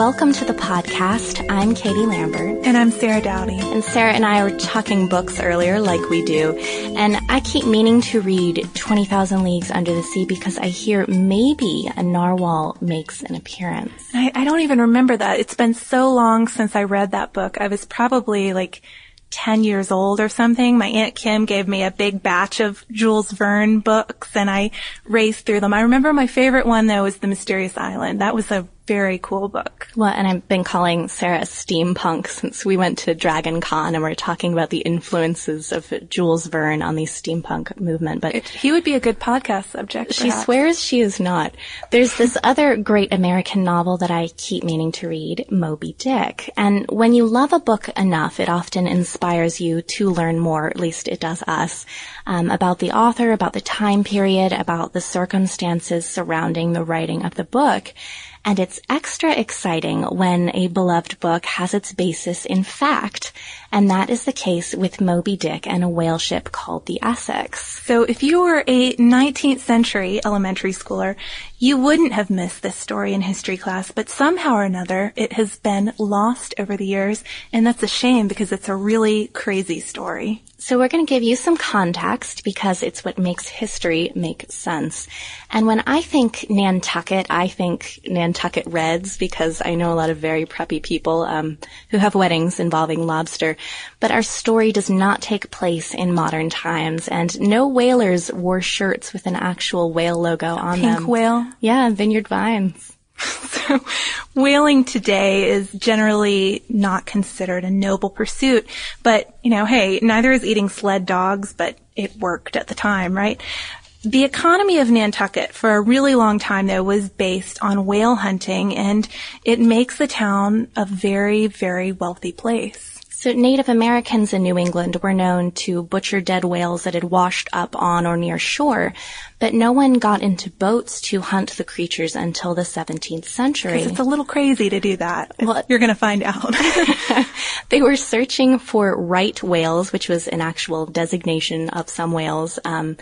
welcome to the podcast. I'm Katie Lambert. And I'm Sarah Dowdy. And Sarah and I were talking books earlier, like we do. And I keep meaning to read 20,000 Leagues Under the Sea because I hear maybe a narwhal makes an appearance. I, I don't even remember that. It's been so long since I read that book. I was probably like 10 years old or something. My Aunt Kim gave me a big batch of Jules Verne books and I raced through them. I remember my favorite one though was The Mysterious Island. That was a very cool book. Well, and I've been calling Sarah steampunk since we went to Dragon Con and we're talking about the influences of Jules Verne on the steampunk movement. But it, he would be a good podcast subject. She perhaps. swears she is not. There's this other great American novel that I keep meaning to read, Moby Dick. And when you love a book enough, it often inspires you to learn more, at least it does us, um, about the author, about the time period, about the circumstances surrounding the writing of the book. And it's extra exciting when a beloved book has its basis in fact. And that is the case with Moby Dick and a whale ship called the Essex. So if you were a 19th century elementary schooler, you wouldn't have missed this story in history class, but somehow or another it has been lost over the years. And that's a shame because it's a really crazy story. So we're going to give you some context because it's what makes history make sense. And when I think Nantucket, I think Nantucket Reds because I know a lot of very preppy people um, who have weddings involving lobster. But our story does not take place in modern times, and no whalers wore shirts with an actual whale logo on Pink them. Pink whale. Yeah, Vineyard Vines. so whaling today is generally not considered a noble pursuit, but you know, hey, neither is eating sled dogs, but it worked at the time, right? The economy of Nantucket for a really long time though was based on whale hunting and it makes the town a very, very wealthy place. So Native Americans in New England were known to butcher dead whales that had washed up on or near shore, but no one got into boats to hunt the creatures until the 17th century. It's a little crazy to do that. Well, you're going to find out. they were searching for right whales, which was an actual designation of some whales. Um,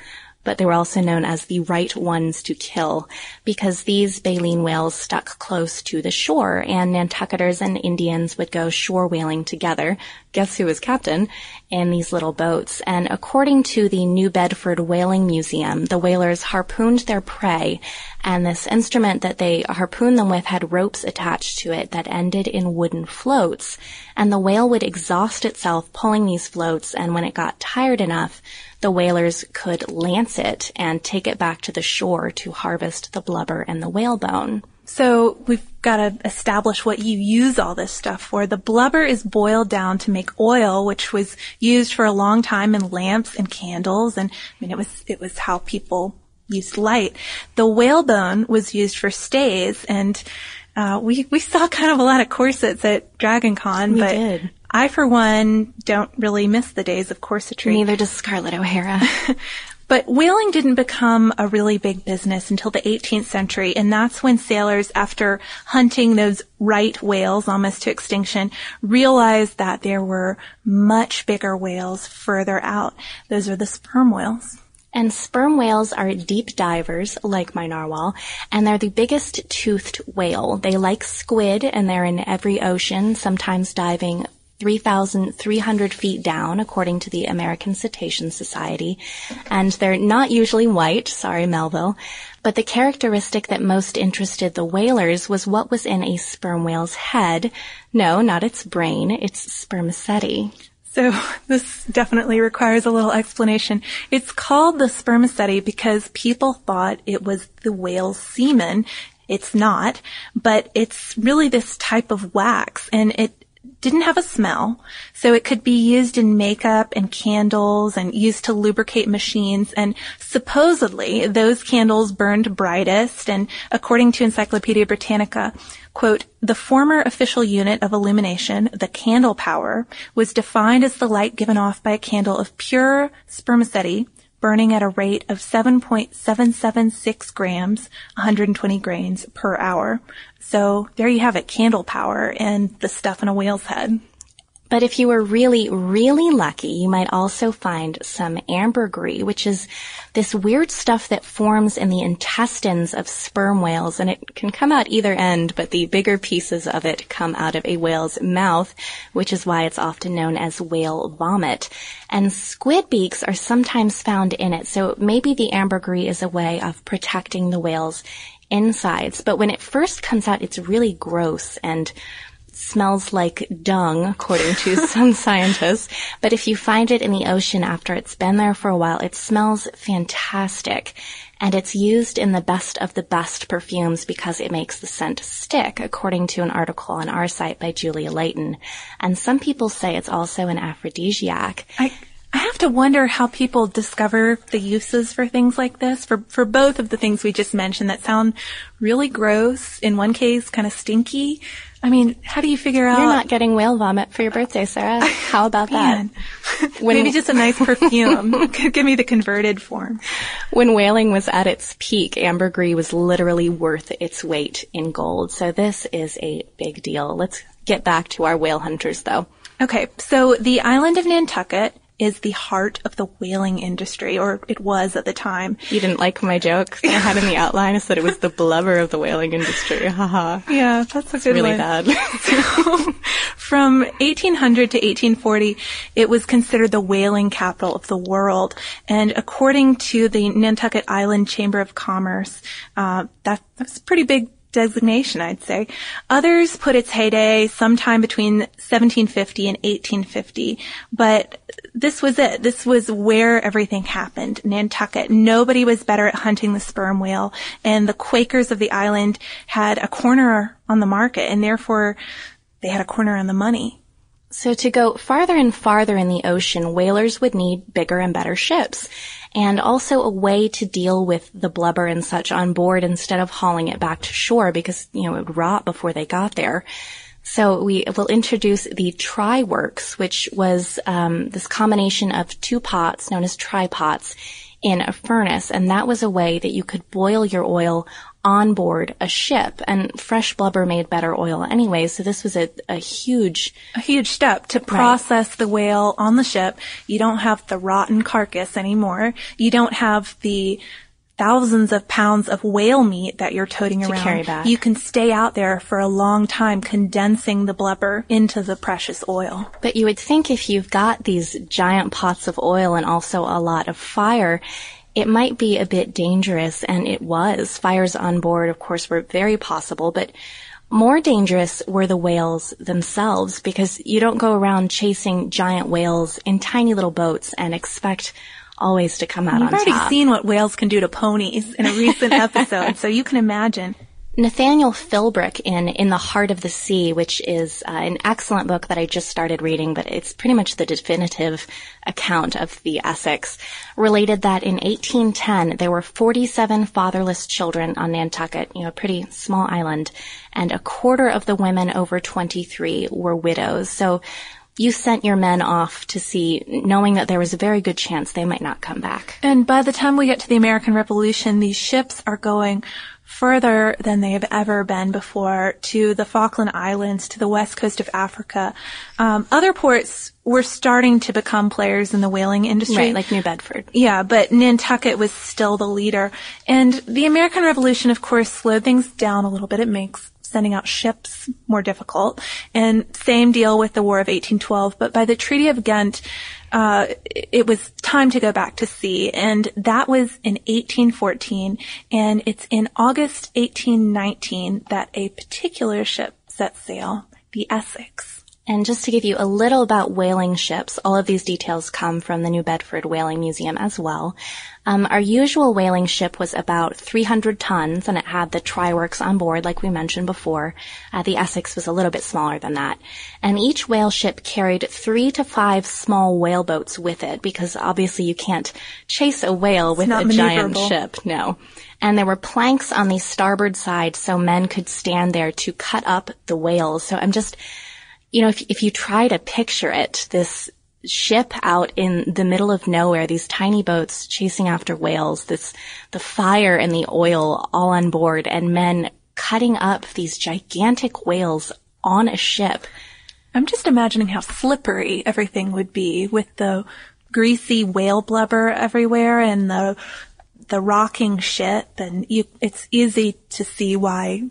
but they were also known as the right ones to kill because these baleen whales stuck close to the shore and Nantucketers and Indians would go shore whaling together guess who was captain in these little boats. And according to the New Bedford Whaling Museum, the whalers harpooned their prey and this instrument that they harpooned them with had ropes attached to it that ended in wooden floats. And the whale would exhaust itself pulling these floats and when it got tired enough, the whalers could lance it and take it back to the shore to harvest the blubber and the whalebone. So we've got to establish what you use all this stuff for. The blubber is boiled down to make oil, which was used for a long time in lamps and candles. And I mean, it was, it was how people used light. The whalebone was used for stays and, uh, we, we saw kind of a lot of corsets at Dragon Con, We but did. I, for one, don't really miss the days of corsetry. Neither does Scarlett O'Hara. But whaling didn't become a really big business until the 18th century, and that's when sailors, after hunting those right whales almost to extinction, realized that there were much bigger whales further out. Those are the sperm whales. And sperm whales are deep divers, like my narwhal, and they're the biggest toothed whale. They like squid, and they're in every ocean, sometimes diving 3,300 feet down, according to the American Cetacean Society. And they're not usually white, sorry Melville, but the characteristic that most interested the whalers was what was in a sperm whale's head. No, not its brain, its spermaceti. So this definitely requires a little explanation. It's called the spermaceti because people thought it was the whale's semen. It's not, but it's really this type of wax and it didn't have a smell, so it could be used in makeup and candles and used to lubricate machines. And supposedly those candles burned brightest. And according to Encyclopedia Britannica, quote, the former official unit of illumination, the candle power, was defined as the light given off by a candle of pure spermaceti burning at a rate of 7.776 grams, 120 grains per hour. So there you have it, candle power and the stuff in a whale's head. But if you were really, really lucky, you might also find some ambergris, which is this weird stuff that forms in the intestines of sperm whales, and it can come out either end, but the bigger pieces of it come out of a whale's mouth, which is why it's often known as whale vomit. And squid beaks are sometimes found in it, so maybe the ambergris is a way of protecting the whale's insides. But when it first comes out, it's really gross and smells like dung, according to some scientists. But if you find it in the ocean after it's been there for a while, it smells fantastic. And it's used in the best of the best perfumes because it makes the scent stick, according to an article on our site by Julia Layton. And some people say it's also an aphrodisiac. I, I have to wonder how people discover the uses for things like this for, for both of the things we just mentioned that sound really gross. In one case, kind of stinky. I mean, how do you figure out? You're not getting whale vomit for your birthday, Sarah. How about that? When- Maybe just a nice perfume. Give me the converted form. When whaling was at its peak, ambergris was literally worth its weight in gold. So this is a big deal. Let's get back to our whale hunters though. Okay, so the island of Nantucket is the heart of the whaling industry, or it was at the time. You didn't like my joke I had in the outline. I said it was the blubber of the whaling industry. Haha. Yeah, that's a good Really one. bad. From 1800 to 1840, it was considered the whaling capital of the world. And according to the Nantucket Island Chamber of Commerce, uh, that, that's a pretty big designation, I'd say. Others put its heyday sometime between 1750 and 1850, but this was it. This was where everything happened. Nantucket. Nobody was better at hunting the sperm whale, and the Quakers of the island had a corner on the market, and therefore they had a corner on the money. So to go farther and farther in the ocean, whalers would need bigger and better ships. And also a way to deal with the blubber and such on board instead of hauling it back to shore because, you know, it would rot before they got there. So we will introduce the try-works, which was um, this combination of two pots known as try-pots in a furnace, and that was a way that you could boil your oil on board a ship. And fresh blubber made better oil anyway, so this was a, a huge A huge step to process the whale on the ship. You don't have the rotten carcass anymore. You don't have the thousands of pounds of whale meat that you're toting To around. You can stay out there for a long time condensing the blubber into the precious oil. But you would think if you've got these giant pots of oil and also a lot of fire, it might be a bit dangerous, and it was. Fires on board, of course, were very possible, but more dangerous were the whales themselves because you don't go around chasing giant whales in tiny little boats and expect always to come out You've on already top. seen what whales can do to ponies in a recent episode, so you can imagine. Nathaniel Philbrick in In the Heart of the Sea, which is uh, an excellent book that I just started reading, but it's pretty much the definitive account of the Essex, related that in 1810 there were 47 fatherless children on Nantucket, you know, a pretty small island, and a quarter of the women over 23 were widows. So you sent your men off to sea knowing that there was a very good chance they might not come back. And by the time we get to the American Revolution, these ships are going further than they have ever been before to the Falkland Islands, to the west coast of Africa. Um, other ports were starting to become players in the whaling industry. Right, like New Bedford. Yeah, but Nantucket was still the leader. And the American Revolution, of course, slowed things down a little bit. It makes sending out ships more difficult. And same deal with the War of 1812. But by the Treaty of Ghent, uh, it was time to go back to sea. And that was in 1814. And it's in August 1819 that a particular ship set sail, the Essex. And just to give you a little about whaling ships, all of these details come from the New Bedford Whaling Museum as well. Um, our usual whaling ship was about 300 tons, and it had the try-works on board, like we mentioned before. Uh, the Essex was a little bit smaller than that. And each whale ship carried three to five small whale boats with it, because obviously you can't chase a whale with a giant ship. No. And there were planks on the starboard side so men could stand there to cut up the whales. So I'm just, you know, if, if you try to picture it, this ship out in the middle of nowhere, these tiny boats chasing after whales, this, the fire and the oil all on board and men cutting up these gigantic whales on a ship. I'm just imagining how slippery everything would be with the greasy whale blubber everywhere and the the rocking ship and you, it's easy to see why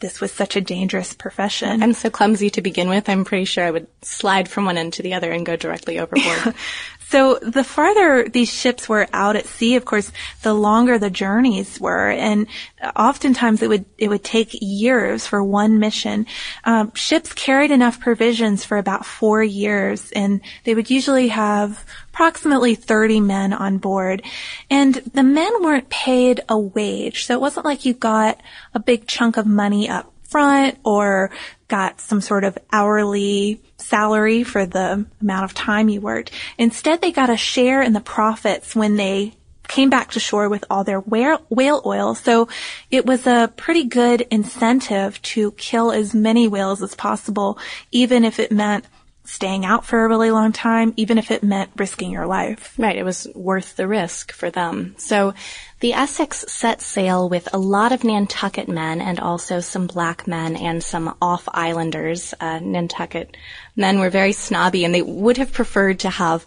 this was such a dangerous profession. I'm so clumsy to begin with. I'm pretty sure I would slide from one end to the other and go directly overboard. So the farther these ships were out at sea, of course, the longer the journeys were, and oftentimes it would it would take years for one mission. Um, ships carried enough provisions for about four years, and they would usually have approximately 30 men on board. And the men weren't paid a wage, so it wasn't like you got a big chunk of money up front or got some sort of hourly salary for the amount of time you worked. Instead, they got a share in the profits when they came back to shore with all their whale, oil. So it was a pretty good incentive to kill as many whales as possible, even if it meant staying out for a really long time, even if it meant risking your life. Right, it was worth the risk for them. So the Essex set sail with a lot of Nantucket men and also some black men and some off islanders. Uh, Nantucket men were very snobby and they would have preferred to have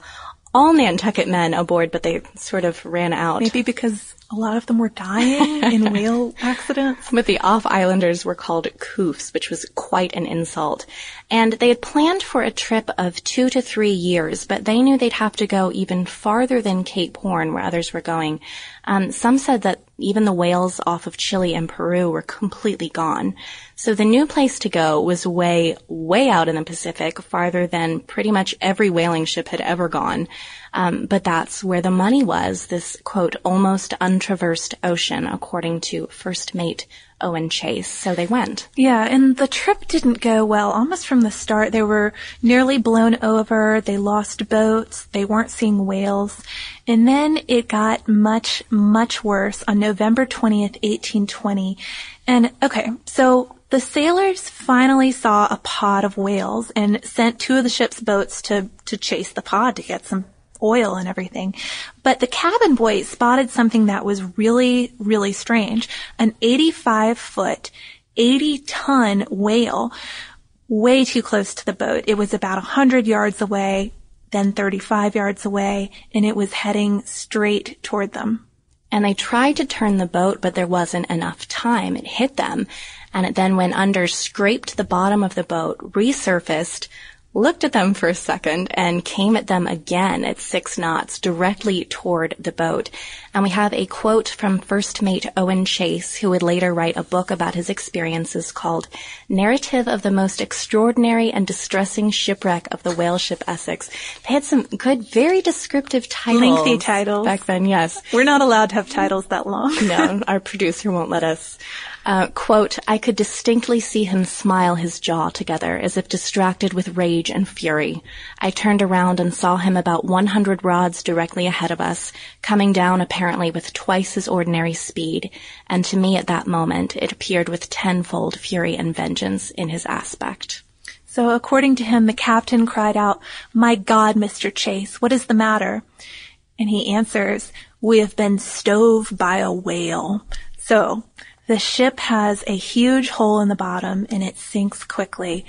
all Nantucket men aboard, but they sort of ran out. Maybe because a lot of them were dying in whale accidents. But the off islanders were called coofs, which was quite an insult. And they had planned for a trip of two to three years, but they knew they'd have to go even farther than Cape Horn, where others were going. Um, some said that even the whales off of Chile and Peru were completely gone. So the new place to go was way, way out in the Pacific, farther than pretty much every whaling ship had ever gone. Um, but that's where the money was, this quote, almost untraversed ocean, according to first mate Owen Chase. So they went. Yeah, and the trip didn't go well almost from the start. They were nearly blown over. They lost boats. They weren't seeing whales. And then it got much, much worse on November 20th, 1820. And okay, so the sailors finally saw a pod of whales and sent two of the ship's boats to, to chase the pod to get some oil and everything. But the cabin boy spotted something that was really, really strange. An 85 foot, 80 ton whale way too close to the boat. It was about 100 yards away, then 35 yards away, and it was heading straight toward them. and they tried to turn the boat, but there wasn't enough time. It hit them, and it then went under, scraped the bottom of the boat, resurfaced, looked at them for a second and came at them again at six knots directly toward the boat. And we have a quote from first mate Owen Chase, who would later write a book about his experiences called Narrative of the Most Extraordinary and Distressing Shipwreck of the Whale Ship Essex. They had some good, very descriptive titles. Lengthy titles. Back then, yes. We're not allowed to have titles that long. no, our producer won't let us. Uh, quote, I could distinctly see him smile his jaw together as if distracted with rage and fury. I turned around and saw him about 100 rods directly ahead of us, coming down apparently with twice his ordinary speed, and to me at that moment it appeared with tenfold fury and vengeance in his aspect. So according to him, the captain cried out, My God, Mr. Chase, what is the matter? And he answers, We have been stove by a whale. So, the ship has a huge hole in the bottom and it sinks quickly.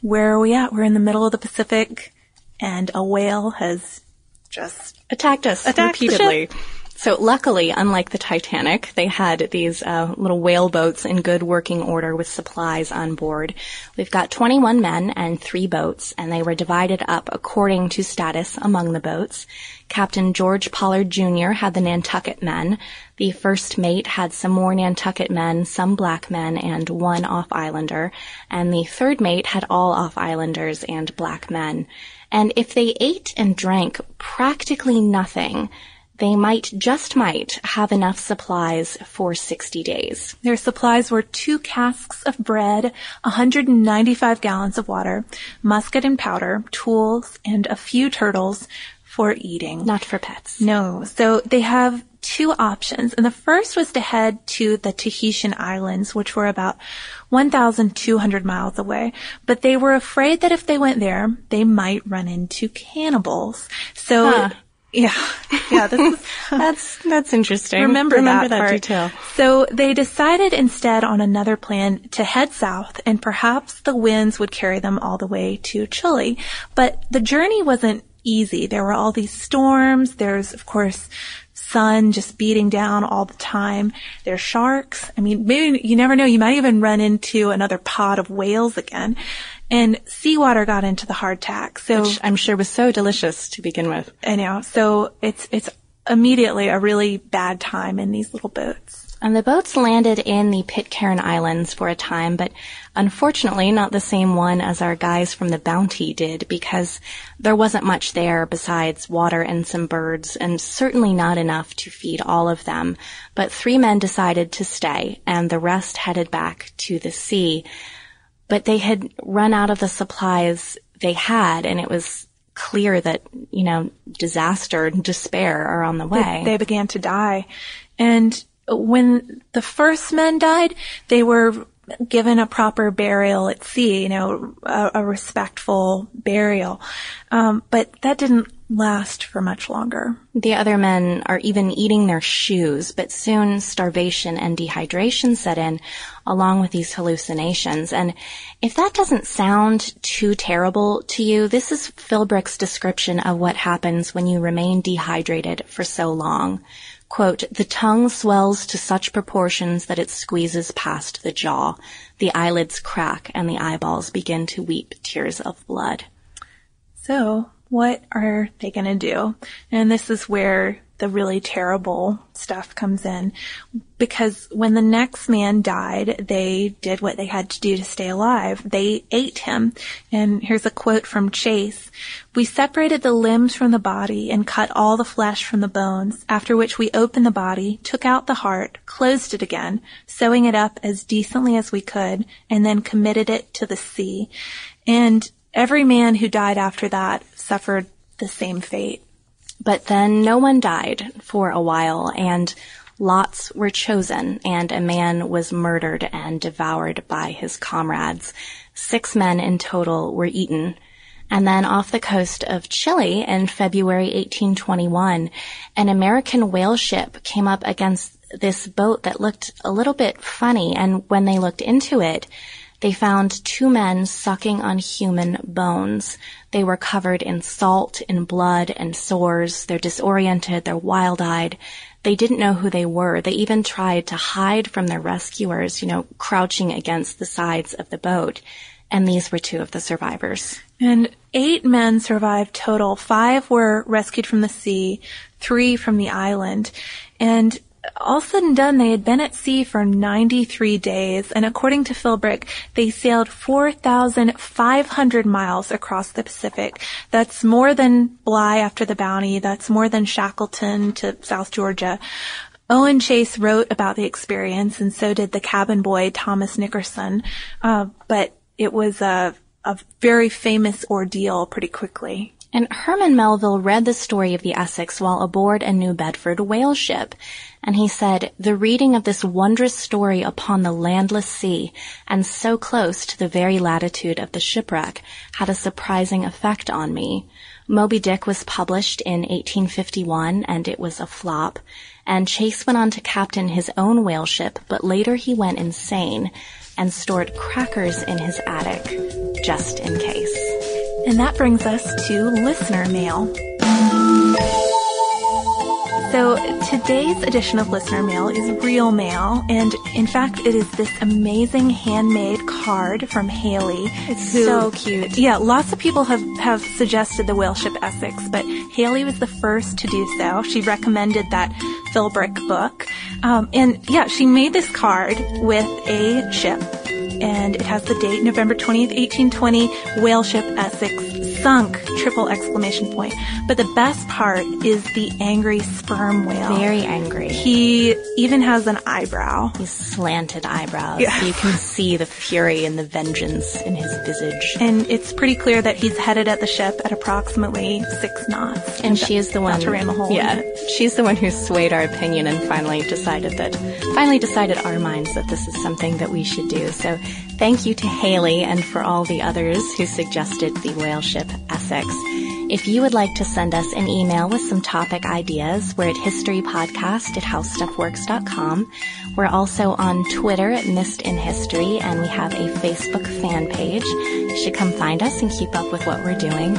Where are we at? We're in the middle of the Pacific and a whale has just attacked us attacked repeatedly. So luckily, unlike the Titanic, they had these uh, little whale boats in good working order with supplies on board. We've got 21 men and three boats, and they were divided up according to status among the boats. Captain George Pollard Jr. had the Nantucket men. The first mate had some more Nantucket men, some black men, and one off-islander. And the third mate had all off-islanders and black men. And if they ate and drank practically nothing, they might, just might, have enough supplies for 60 days. Their supplies were two casks of bread, 195 gallons of water, musket and powder, tools, and a few turtles for eating. Not for pets. No. So they have two options. And the first was to head to the Tahitian Islands, which were about 1,200 miles away. But they were afraid that if they went there, they might run into cannibals. So Huh. Yeah, yeah, this is, That's that's interesting. Remember, Remember that, that, detail. So they decided instead on another plan to head south and perhaps the winds would carry them all the way to Chile. But the journey wasn't easy. There were all these storms. There's, of course, sun just beating down all the time. There's sharks. I mean, maybe you never know. You might even run into another pod of whales again. And seawater got into the hardtack. So Which I'm sure was so delicious to begin with. I know. So it's it's immediately a really bad time in these little boats. And the boats landed in the Pitcairn Islands for a time, but unfortunately not the same one as our guys from the Bounty did because there wasn't much there besides water and some birds and certainly not enough to feed all of them. But three men decided to stay and the rest headed back to the sea. But they had run out of the supplies they had and it was clear that, you know, disaster and despair are on the way. They, they began to die. And when the first men died, they were given a proper burial at sea, you know, a, a respectful burial. Um, but that didn't last for much longer. The other men are even eating their shoes, but soon starvation and dehydration set in along with these hallucinations. And if that doesn't sound too terrible to you, this is Philbrick's description of what happens when you remain dehydrated for so long. Quote, the tongue swells to such proportions that it squeezes past the jaw. The eyelids crack and the eyeballs begin to weep tears of blood. So what are they going to do? And this is where the really terrible stuff comes in because when the next man died, they did what they had to do to stay alive. They ate him. And here's a quote from Chase. We separated the limbs from the body and cut all the flesh from the bones, after which we opened the body, took out the heart, closed it again, sewing it up as decently as we could, and then committed it to the sea. And every man who died after that suffered the same fate. But then no one died for a while and lots were chosen and a man was murdered and devoured by his comrades. Six men in total were eaten. And then off the coast of Chile in February 1821, an American whale ship came up against this boat that looked a little bit funny. And when they looked into it, They found two men sucking on human bones. They were covered in salt, in blood, and sores. They're disoriented. They're wild-eyed. They didn't know who they were. They even tried to hide from their rescuers, you know, crouching against the sides of the boat. And these were two of the survivors. And eight men survived total. Five were rescued from the sea, three from the island. And all said and done, they had been at sea for 93 days, and according to Philbrick, they sailed 4,500 miles across the Pacific. That's more than Bligh after the Bounty. That's more than Shackleton to South Georgia. Owen Chase wrote about the experience, and so did the cabin boy Thomas Nickerson. Uh, but it was a, a very famous ordeal pretty quickly. And Herman Melville read the story of the Essex while aboard a New Bedford whale ship. And he said, the reading of this wondrous story upon the landless sea and so close to the very latitude of the shipwreck had a surprising effect on me. Moby Dick was published in 1851 and it was a flop. And Chase went on to captain his own whale ship, but later he went insane and stored crackers in his attic just in case. And that brings us to listener mail. So today's edition of listener mail is real mail, and in fact, it is this amazing handmade card from Haley. It's who, so cute. Yeah, lots of people have have suggested the whale ship Essex, but Haley was the first to do so. She recommended that Philbrick book, um, and yeah, she made this card with a ship and it has the date November 20th, 1820, whale ship Essex sunk, triple exclamation point. But the best part is the angry sperm whale. Very angry. He even has an eyebrow. He's slanted eyebrows. Yeah. You can see the fury and the vengeance in his visage. And it's pretty clear that he's headed at the ship at approximately six knots. And she is the one to ram a hole. Yeah. She's the one who swayed our opinion and finally decided that, finally decided our minds that this is something that we should do. So thank you to Haley and for all the others who suggested the whale ship Essex. If you would like to send us an email with some topic ideas, we're at historypodcast at howstuffworks.com. We're also on Twitter at Missed in History, and we have a Facebook fan page. You should come find us and keep up with what we're doing.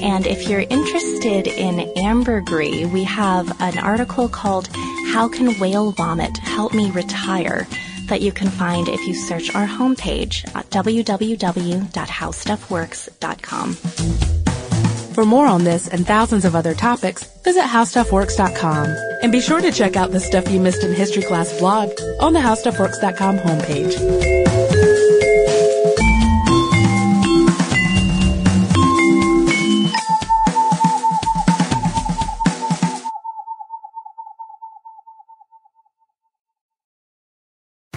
And if you're interested in ambergris, we have an article called How Can Whale Vomit Help Me Retire? That you can find if you search our homepage at www.howstuffworks.com. For more on this and thousands of other topics, visit howstuffworks.com. And be sure to check out the Stuff You Missed in History Class blog on the howstuffworks.com homepage.